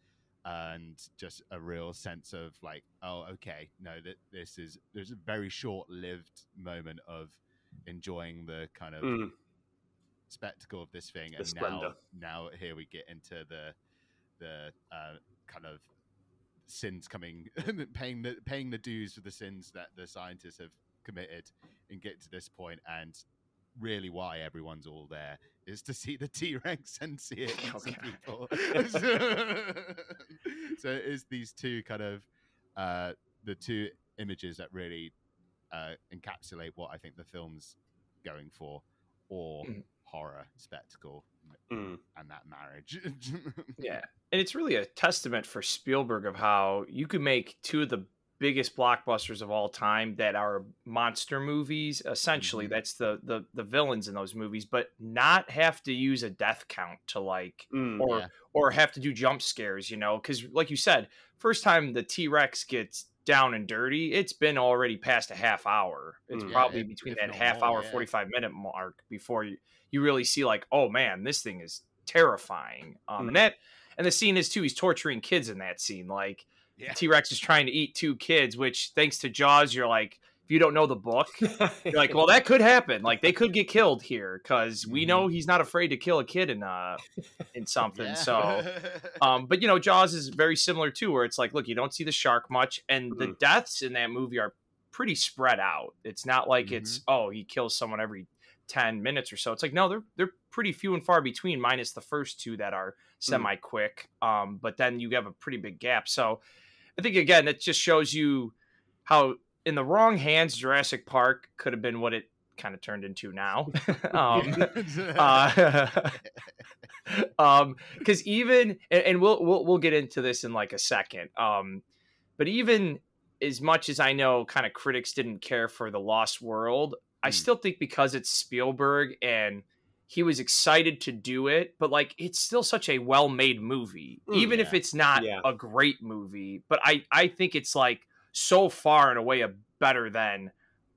and just a real sense of like, oh, okay, no, that this is there's a very short lived moment of enjoying the kind of Mm. spectacle of this thing, The and splendor. now now here we get into the the uh, kind of sins coming paying the paying the dues for the sins that the scientists have committed and get to this point and really why everyone's all there is to see the T-Rex and see it eat people. so it is these two kind of uh, the two images that really uh, encapsulate what I think the film's going for, or Mhm. horror spectacle Mm. and that marriage. Yeah. And it's really a testament for Spielberg of how you could make two of the biggest blockbusters of all time that are monster movies. Essentially, Mhm. that's the, the the villains in those movies, but not have to use a death count to like Mm. or Yeah. or have to do jump scares, you know, because like you said, first time the T Rex gets down and dirty, it's been already past a half hour. It's Mm. Yeah, probably between that not half more, hour, yeah. forty five minute mark before you you really see like, oh man, this thing is terrifying. Um, Mm. and that and the scene is too. He's torturing kids in that scene. Like Yeah. T Rex is trying to eat two kids, which thanks to Jaws, you're like, you don't know the book, you're like, well, that could happen. Like they could get killed here because we Mhm. know he's not afraid to kill a kid in uh in something. Yeah. So, um, but you know, Jaws is very similar too, where it's like, look, you don't see the shark much, and the Mhm. deaths in that movie are pretty spread out. It's not like Mm-hmm. it's oh he kills someone every ten minutes or so. It's like no, they're they're pretty few and far between, minus the first two that are semi quick. Um, but then you have a pretty big gap. So I think again, it just shows you how in the wrong hands, Jurassic Park could have been what it kind of turned into now. um, uh, um because even and, and we'll, we'll we'll get into this in like a second um but even as much as i know kind of critics didn't care for the lost world i Mm. still think because it's spielberg and he was excited to do it but like it's still such a well-made movie Mm, even if it's not Yeah. a great movie but i i think it's like so far and away a better than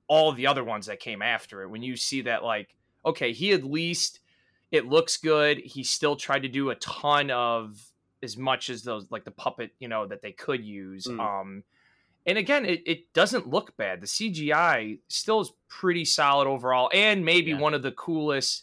all the other ones that came after it when you see that like okay he at least it looks good he still tried to do a ton of as much as those like the puppet you know that they could use Mm. um and again it, it doesn't look bad the cgi still is pretty solid overall and maybe Yeah. one of the coolest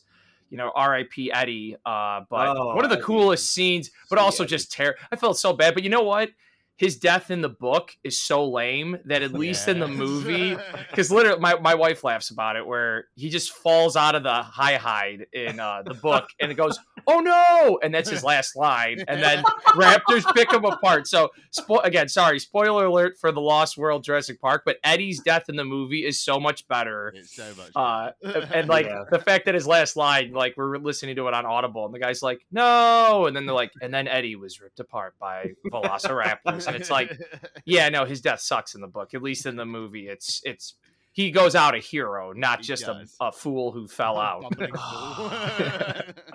you know rip eddie uh but Oh, one of the coolest scenes but also Eddie. just ter- i felt so bad but you know what his death in the book is so lame that at least in the movie because literally my, my wife laughs about it where he just falls out of the high hide in uh, the book and it goes oh no! And that's his last line. And then raptors pick him apart. So spo- again sorry spoiler alert for the lost world jurassic park but eddie's death in the movie is so much better it's so much. uh, and like Yeah. the fact that his last line, like we're listening to it on Audible, and the guy's like, "No," and then they're like, and then Eddie was ripped apart by Velociraptors, and it's like, yeah, no, his death sucks in the book. At least in the movie, it's it's he goes out a hero, not He just a, a fool who fell out.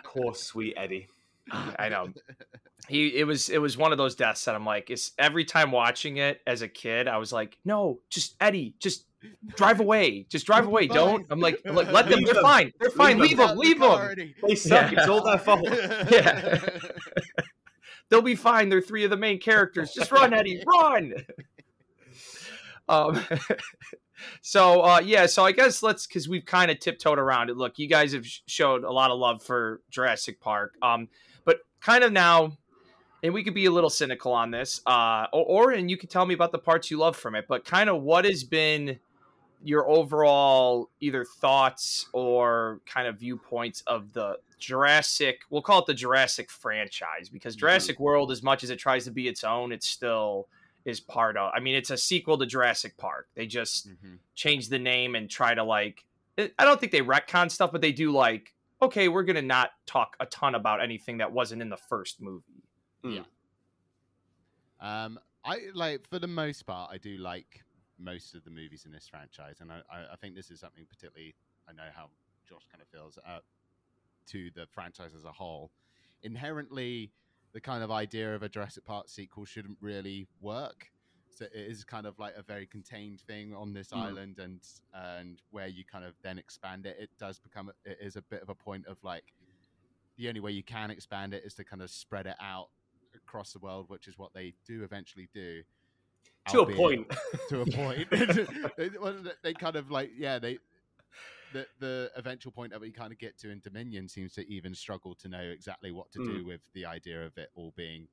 Poor sweet Eddie. I know. He it was it was one of those deaths that I'm like, it's every time watching it as a kid, I was like, no, just Eddie, just drive away, just drive away. Don't. I'm like, like let them. They're fine. They're fine. Leave Leave them. them. Leave them. They suck. Yeah. It's all their fault. Yeah. They'll be fine. They're three of the main characters. Just run, Eddie, run. Um, so uh, yeah, so I guess let's because we've kind of tiptoed around it. Look, you guys have sh- showed a lot of love for Jurassic Park, um, but kind of now, and we could be a little cynical on this, uh, or, or and you can tell me about the parts you love from it. But kind of what has been your overall either thoughts or kind of viewpoints of the Jurassic, we'll call it the Jurassic franchise because mm-hmm. Jurassic World, as much as it tries to be its own, it still is part of. I mean, it's a sequel to Jurassic Park. They just mm-hmm. change the name and try to like. I I don't think they retcon stuff, but they do like. Okay, we're gonna not talk a ton about anything that wasn't in the first movie. Mm. Yeah. Um, I like for the most part, I do like most of the movies in this franchise, and I, I, think this is something particularly. I know how Josh kind of feels uh, to the franchise as a whole. Inherently, the kind of idea of a Jurassic Park sequel shouldn't really work. So it is kind of like a very contained thing on this Mm. island, and and where you kind of then expand it, it does become it is a bit of a point of like the only way you can expand it is to kind of spread it out across the world, which is what they do eventually do. To a point. to a point. They- kind of like yeah they. The, the eventual point that we kind of get to in Dominion seems to even struggle to know exactly what to do Mm. with the idea of it all being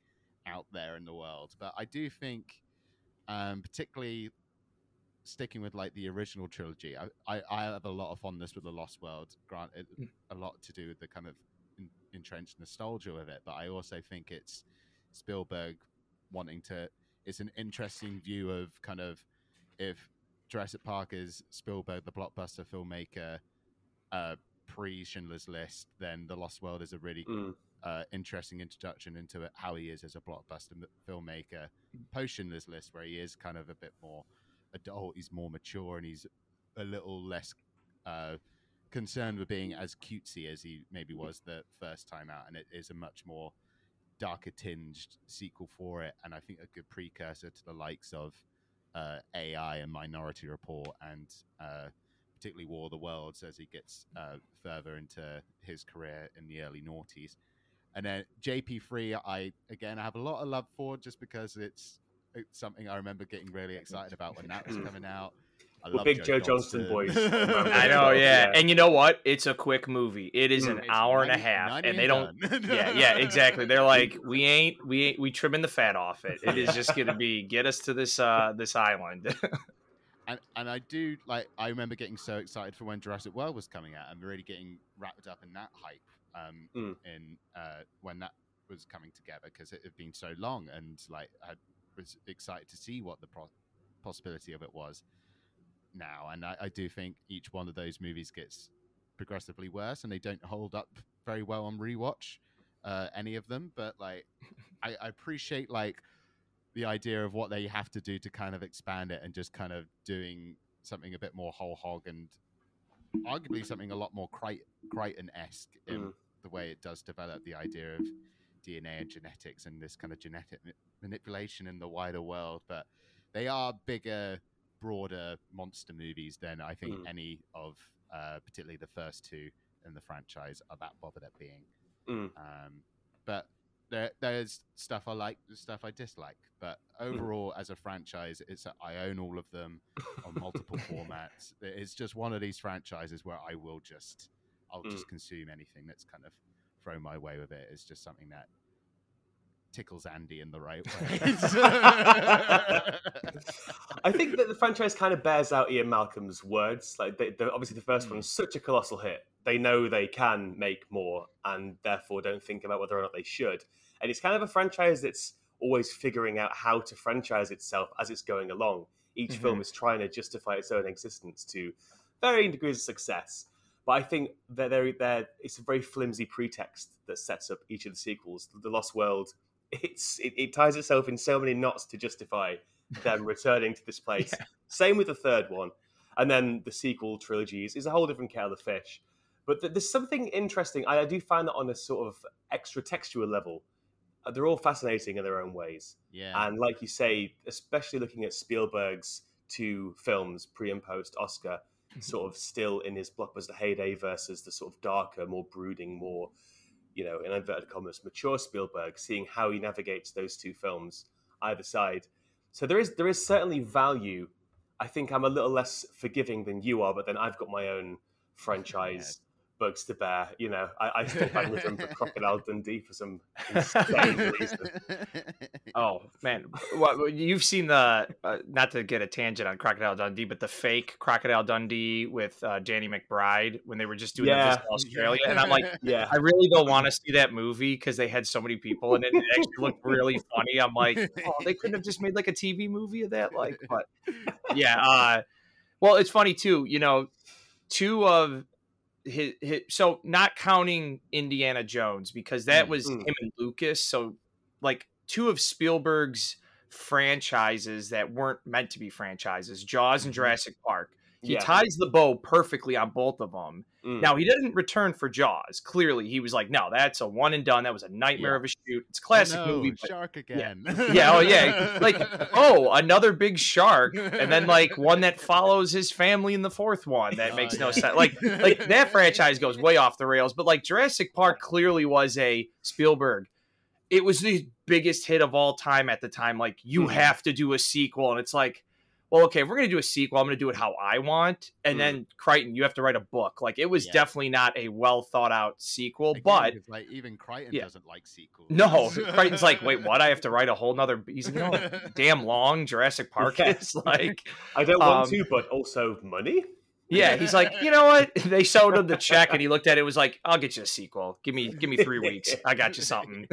out there in the world. But I do think, um, particularly sticking with like the original trilogy, I, I, I have a lot of fondness with the Lost World. Granted, a lot to do with the kind of in, entrenched nostalgia with it, but I also think it's Spielberg wanting to. It's an interesting view of kind of if Jurassic Park is Spielberg, the blockbuster filmmaker, uh, pre Schindler's List, then The Lost World is a really Mm. uh, interesting introduction into it, how he is as a blockbuster filmmaker. Post Schindler's List, where he is kind of a bit more adult, he's more mature, and he's a little less uh, concerned with being as cutesy as he maybe was the first time out, and it is a much more darker tinged sequel for it, and I think a good precursor to the likes of uh, AI and Minority Report, and uh, particularly War of the Worlds as he gets uh, further into his career in the early noughties. And then JP3, I again I have a lot of love for just because it's, it's something I remember getting really excited about when that was coming out. I We're love big Joe Johnston boys. I know, yeah. And you know what? It's a quick movie. It is an Mm. hour and a half, and they don't. yeah, yeah, exactly. They're like, we ain't, we ain't, we trimming the fat off it. It is just gonna be get us to this, uh, this island. and and I do like I remember getting so excited for when Jurassic World was coming out and really getting wrapped up in that hype um Mm. in uh when that was coming together because it had been so long and like I was excited to see what the pro- possibility of it was now and I, I do think each one of those movies gets progressively worse and they don't hold up very well on rewatch uh any of them but like I, I appreciate like the idea of what they have to do to kind of expand it and just kind of doing something a bit more whole hog and arguably something a lot more Crichton esque in Mm. the way it does develop the idea of DNA and genetics and this kind of genetic ma- manipulation in the wider world. But they are bigger, broader monster movies than I think Mm. any of, uh, particularly the first two in the franchise, are that bothered at being. Mm. Um, but there, there's stuff I like, there's stuff I dislike. But overall, as a franchise, it's I own all of them on multiple formats. It's just one of these franchises where I will just, I'll just consume anything that's kind of thrown my way with it. It's just something that tickles Andy in the right way. I think that the franchise kind of bears out Ian Malcolm's words. Like, they, the, obviously, the first Hmm. one's such a colossal hit. They know they can make more, and therefore don't think about whether or not they should. And it's kind of a franchise that's always figuring out how to franchise itself as it's going along. Each Mm-hmm. film is trying to justify its own existence to varying degrees of success. But I think that they're, they're, it's a very flimsy pretext that sets up each of the sequels. The Lost World, it's it, it ties itself in so many knots to justify them returning to this place. Same with the third one, and then the sequel trilogies is a whole different kettle of fish. But th- there's something interesting. I, I do find that on a sort of extra textual level, uh, they're all fascinating in their own ways. Yeah. And like you say, especially looking at Spielberg's two films, pre and post Oscar, sort of still in his blockbuster heyday versus the sort of darker, more brooding, more, you know, in inverted commas, mature Spielberg, seeing how he navigates those two films either side. So there is there is certainly value. I think I'm a little less forgiving than you are, but then I've got my own franchise bugs to bear. You know, I, I still bang with them for Crocodile Dundee for some insane reason. Oh man, well, you've seen the uh, not to get a tangent on Crocodile Dundee, but the fake Crocodile Dundee with uh, Danny McBride when they were just doing Yeah. this in Australia, and I'm like, Yeah. I really don't want to see that movie because they had so many people and it, it actually looked really funny. I'm like, oh, they couldn't have just made like a TV movie of that, like, but yeah. Uh, well, it's funny too. You know, two of his, his so not counting Indiana Jones because that was Mm. him and Lucas. So like two of Spielberg's franchises that weren't meant to be franchises, Jaws and Jurassic Park. He Yeah. ties the bow perfectly on both of them. Mm. Now he didn't return for Jaws. Clearly, he was like, "No, that's a one and done. That was a nightmare of a shoot. It's a classic Oh, no, movie." but- shark again. yeah, oh yeah. Like, oh, another big shark, and then like one that follows his family in the fourth one. That Oh, makes no yeah. sense. Like, like that franchise goes way off the rails. But like Jurassic Park clearly was a Spielberg. It was the biggest hit of all time at the time. Like, you Mhm. have to do a sequel, and it's like. Well, okay, if we're gonna do a sequel, I'm gonna do it how I want, and Mhm. then Crichton, you have to write a book. Like it was Mm. Yeah. definitely not a well thought out sequel, Again, but 'cause, like even Crichton Yeah. doesn't like sequels. no, Crichton's like, wait, what? I have to write a whole nother. He's like, no, damn long Jurassic Park Yeah. is like, I don't want Um, to, but also money. Yeah. He's like, you know what? They showed him the check, and he looked at it. Was like, I'll get you a sequel. Give me, give me three weeks. I got you something.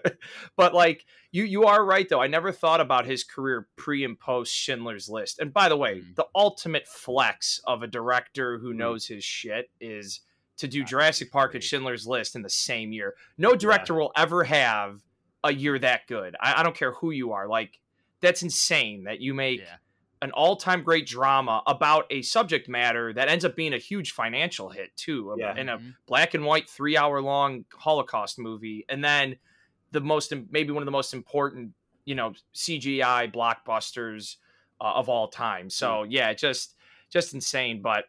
but like, you, you are right though. I never thought about his career pre and post Schindler's List. And by the way, Mm. the ultimate flex of a director who knows his shit is to do I Jurassic Park and. Schindler's List in the same year. No director will ever have a year that good. I, I don't care who you are. Like that's insane that you make Yeah. An all-time great drama about a subject matter that ends up being a huge financial hit too, Yeah. in a Mhm. black and white three-hour-long Holocaust movie, and then the most maybe one of the most important you know CGI blockbusters uh, of all time. So yeah, just just insane. But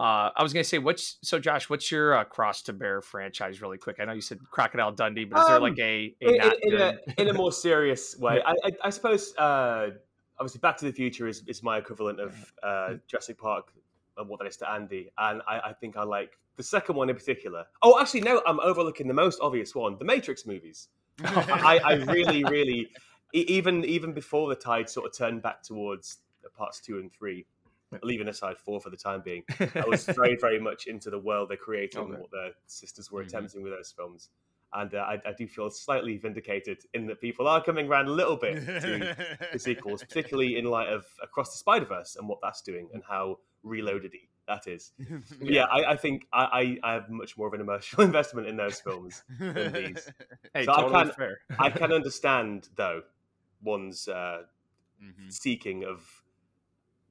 uh, I was gonna say, what's so Josh? What's your uh, cross to bear franchise, really quick? I know you said Crocodile Dundee, but is there Um, like a, a in, not in, in a, in a more serious way. I, I, I suppose, uh, obviously, Back to the Future is, is my equivalent of uh, Jurassic Park and what that is to Andy. And I, I think I like the second one in particular. Oh, actually, no, I'm overlooking the most obvious one the Matrix movies. I, I really, really, even even before the tide sort of turned back towards parts two and three, leaving aside four for the time being, I was very, very much into the world they're creating Okay. and what their sisters were Mhm. attempting with those films. And uh, I, I do feel slightly vindicated in that people are coming around a little bit to the sequels, particularly in light of Across the Spider Verse and what that's doing and how reloaded that is. But yeah, I, I think I, I, have much more of an emotional investment in those films than these. hey, so I can't- fair. I can understand though one's uh, Mhm. seeking of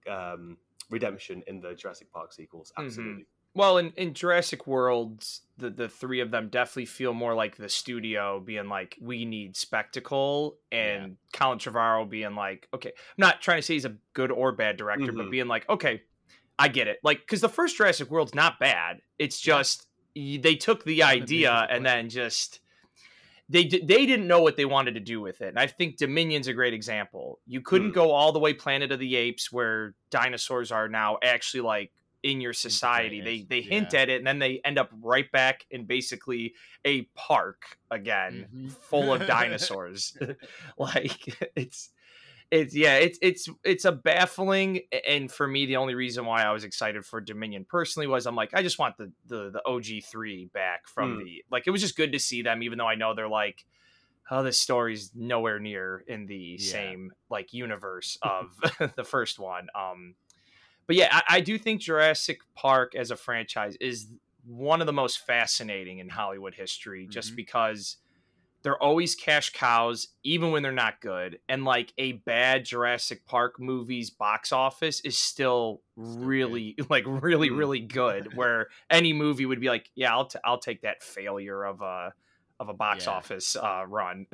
um, redemption in the Jurassic Park sequels. Mhm. Absolutely. Well, in, in Jurassic World, the, the three of them definitely feel more like the studio being like, we need spectacle, and Colin Trevorrow being like, okay, I'm not trying to say he's a good or bad director, but Mhm. being like, okay, I get it. Like, because the first Jurassic World's not bad. It's just y- they took the idea musical and then just they they didn't know what they wanted to do with it. And I think Dominion's a great example. You couldn't Mm. go all the way Planet of the Apes where dinosaurs are now actually like in your society. They they hint yeah. at it and then they end up right back in basically a park again Mhm. full of dinosaurs. like it's it's yeah, it's it's it's a baffling and for me the only reason why I was excited for Dominion personally was I'm like I just want the the the OG3 back from Mm. the like it was just good to see them even though I know they're like oh this story's nowhere near in the Yeah. same like universe of the first one um but yeah I, I do think Jurassic Park as a franchise is one of the most fascinating in Hollywood history just Mhm. because they're always cash cows, even when they're not good. And like a bad Jurassic Park movie's box office is still, really, like really, Mm. really good. Where any movie would be like, yeah, I'll t- I'll take that failure of a of a box Yeah. office uh, run.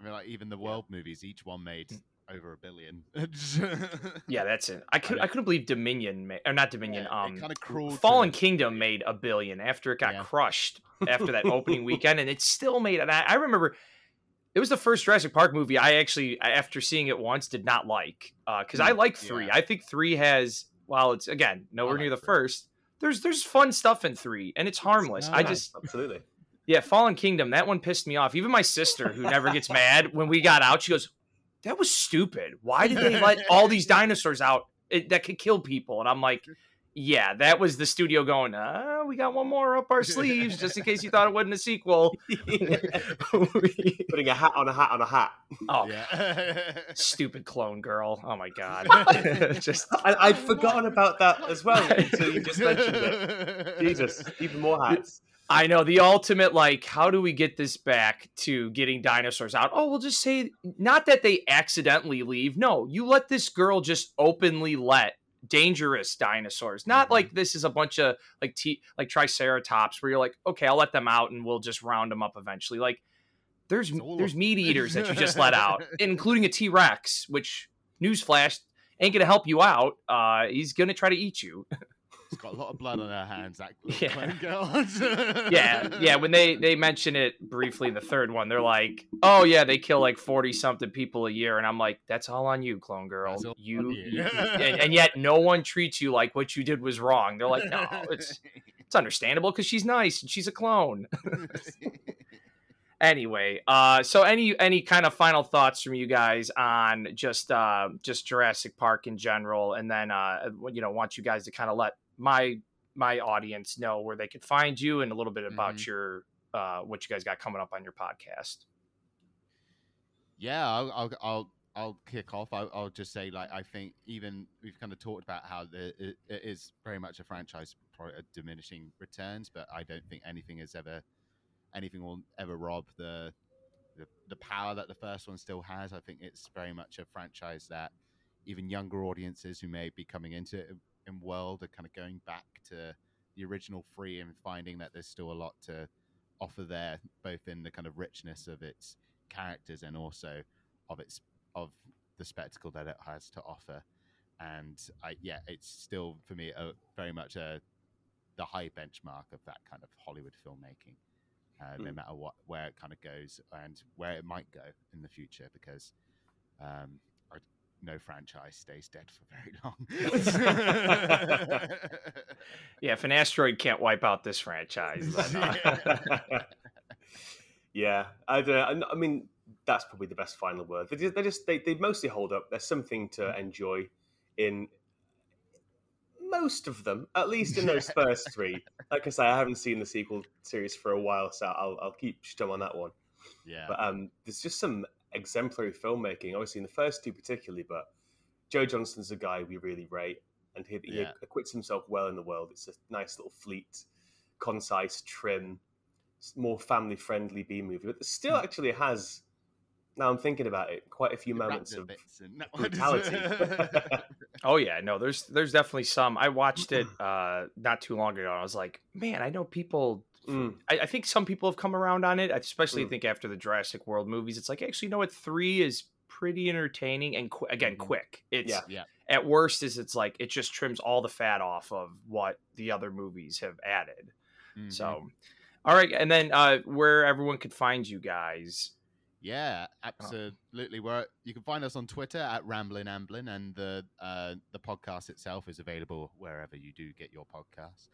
I mean, like even the world movies, each one made over a billion. Yeah, that's it. I could I couldn't believe Dominion made or not Dominion. Yeah, um, kinda Fallen the- Kingdom made a billion after it got Yeah. crushed after that opening weekend, and it still made. And I, I remember it was the first Jurassic Park movie I actually, after seeing it once, did not like because I Mm, like three. yeah. I think three has while it's again nowhere like near the three. first. There's there's fun stuff in three, and it's harmless. I just Absolutely. yeah, Fallen Kingdom. That one pissed me off. Even my sister, who never gets mad when we got out, she goes, "That was stupid. Why did they let all these dinosaurs out that could kill people?" And I'm like, "Yeah, that was the studio going. Uh, we got one more up our sleeves just in case you thought it wasn't a sequel." Putting a hat on a hat on a hat. oh, yeah. stupid clone girl. Oh my god. just I, I'd forgotten about that as well until you just mentioned it. Jesus, even more hats. I know the ultimate like how do we get this back to getting dinosaurs out? Oh, we'll just say not that they accidentally leave. No, you let this girl just openly let dangerous dinosaurs. Mm-hmm. Not like this is a bunch of like t- like triceratops where you're like, "Okay, I'll let them out and we'll just round them up eventually." Like there's there's meat eaters that you just let out, including a T-Rex, which newsflash ain't going to help you out. Uh he's going to try to eat you. It's got a lot of blood on her hands. That Yeah. clone girl. yeah, yeah. When they they mention it briefly in the third one, they're like, "Oh yeah, they kill like forty something people a year," and I'm like, "That's all on you, clone girl. You, you." you- and, and yet no one treats you like what you did was wrong." They're like, "No, it's it's understandable because she's nice and she's a clone." anyway, uh, so any any kind of final thoughts from you guys on just uh, just Jurassic Park in general, and then uh, you know, want you guys to kind of let my my audience know where they could find you and a little bit about Mhm. your uh, what you guys got coming up on your podcast. Yeah, I'll I'll I'll, I'll kick off. I'll, I'll just say like I think even we've kind of talked about how the, it, it is very much a franchise diminishing returns, but I don't think anything is ever anything will ever rob the, the the power that the first one still has. I think it's very much a franchise that even younger audiences who may be coming into it in world are kind of going back to the original three and finding that there's still a lot to offer there, both in the kind of richness of its characters and also of its of the spectacle that it has to offer. And I yeah, it's still for me a, very much a the high benchmark of that kind of Hollywood filmmaking. Uh, No Mm. matter what where it kind of goes and where it might go in the future, because um, no franchise stays dead for very long. Yeah, if an asteroid can't wipe out this franchise, uh, yeah, I don't know. I mean, that's probably the best final word. They just, they just they, they mostly hold up. There's something to enjoy in most of them, at least in those first three. Like I say, I haven't seen the sequel series for a while, so I'll I'll keep stum on that one. yeah. But um, there's just some exemplary filmmaking, obviously in the first two particularly. But Joe Johnston's a guy we really rate, and he, he Yeah. acquits himself well in the world. It's a nice little fleet, concise, trim, more family-friendly B movie. But it still actually has. Now I'm thinking about it. Quite a few The moments of bits and that brutality. oh yeah, no, there's there's definitely some. I watched it uh, not too long ago. and I was like, man, I know people. Mm. I, I think some people have come around on it, especially I Mm. think after the Jurassic World movies. It's like actually, you know what? Three is pretty entertaining and qu- again Mhm. quick. It's Yeah. Yeah. at worst is it's like it just trims all the fat off of what the other movies have added. Mhm. So, all right, and then uh, where everyone could find you guys. Yeah, absolutely. We're, you can find us on Twitter at Ramblin' Amblin, and the uh, the podcast itself is available wherever you do get your podcasts.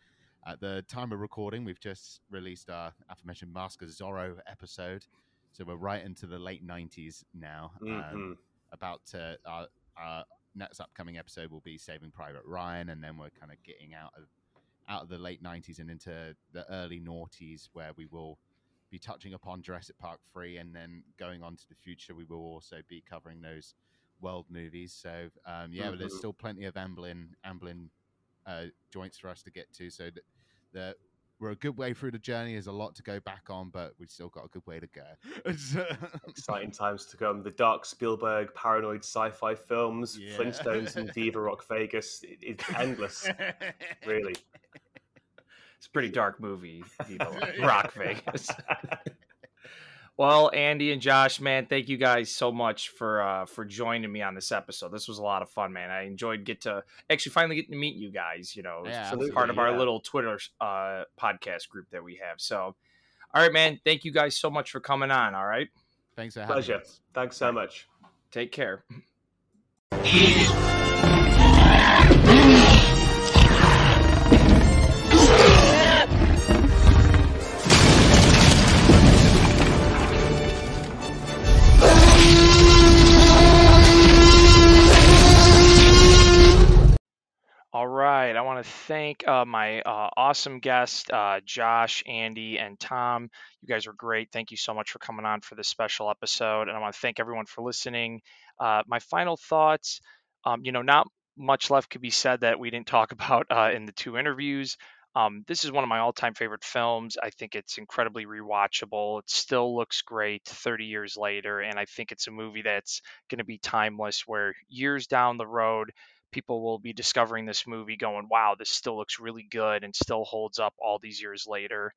At the time of recording, we've just released our aforementioned Mask of Zorro episode, so we're right into the late '90s now. Um, Mhm. about to, our, our next upcoming episode will be Saving Private Ryan, and then we're kind of getting out of out of the late '90s and into the early noughties, where we will be touching upon Jurassic Park 3 and then going on to the future we will also be covering those world movies so um, yeah but there's still plenty of Amblin Amblin uh, joints for us to get to so that the we're a good way through the journey. There's a lot to go back on, but we've still got a good way to go. Exciting times to come. The dark Spielberg paranoid sci-fi films, Yeah. Flintstones and Viva Rock Vegas. It, it's endless, really. It's a pretty dark movie, Viva Rock Vegas. Well, Andy and Josh, man, thank you guys so much for uh, for joining me on this episode. This was a lot of fun, man. I enjoyed get to actually finally getting to meet you guys. You know, Yeah, part of absolutely, our little Twitter uh, podcast group that we have. So, all right, man, thank you guys so much for coming on. All right, Thanks for having Pleasure. us. Thanks so much. take care. Thank uh, my uh, awesome guests, uh, Josh, Andy, and Tom. You guys are great. Thank you so much for coming on for this special episode. And I want to thank everyone for listening. Uh, my final thoughts um, you know, not much left could be said that we didn't talk about uh, in the two interviews. Um, this is one of my all time favorite films. I think it's incredibly rewatchable. It still looks great 30 years later. And I think it's a movie that's going to be timeless, where years down the road, people will be discovering this movie going, wow, this still looks really good and still holds up all these years later.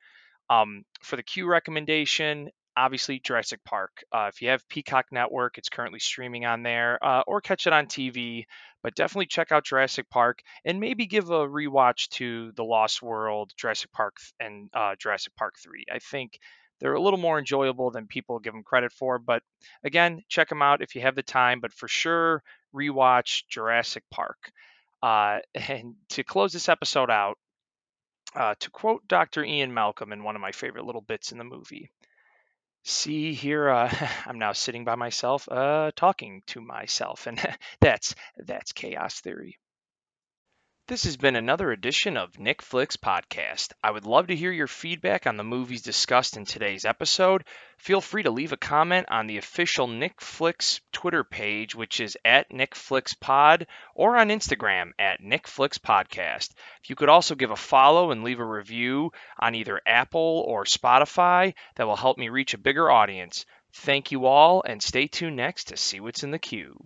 Um, for the Q recommendation, obviously Jurassic Park. Uh, if you have Peacock Network, it's currently streaming on there, uh, or catch it on TV. But definitely check out Jurassic Park and maybe give a rewatch to The Lost World, Jurassic Park, and uh, Jurassic Park 3. I think they're a little more enjoyable than people give them credit for. But again, check them out if you have the time. But for sure, rewatch Jurassic Park. Uh, and to close this episode out, uh, to quote Dr. Ian Malcolm in one of my favorite little bits in the movie. See here, uh, I'm now sitting by myself, uh, talking to myself, and that's that's chaos theory. This has been another edition of Nick Flicks Podcast. I would love to hear your feedback on the movies discussed in today's episode. Feel free to leave a comment on the official Nick Flicks Twitter page, which is at Nick Flicks Pod, or on Instagram at Nick Flicks Podcast. If you could also give a follow and leave a review on either Apple or Spotify, that will help me reach a bigger audience. Thank you all, and stay tuned next to see what's in the queue.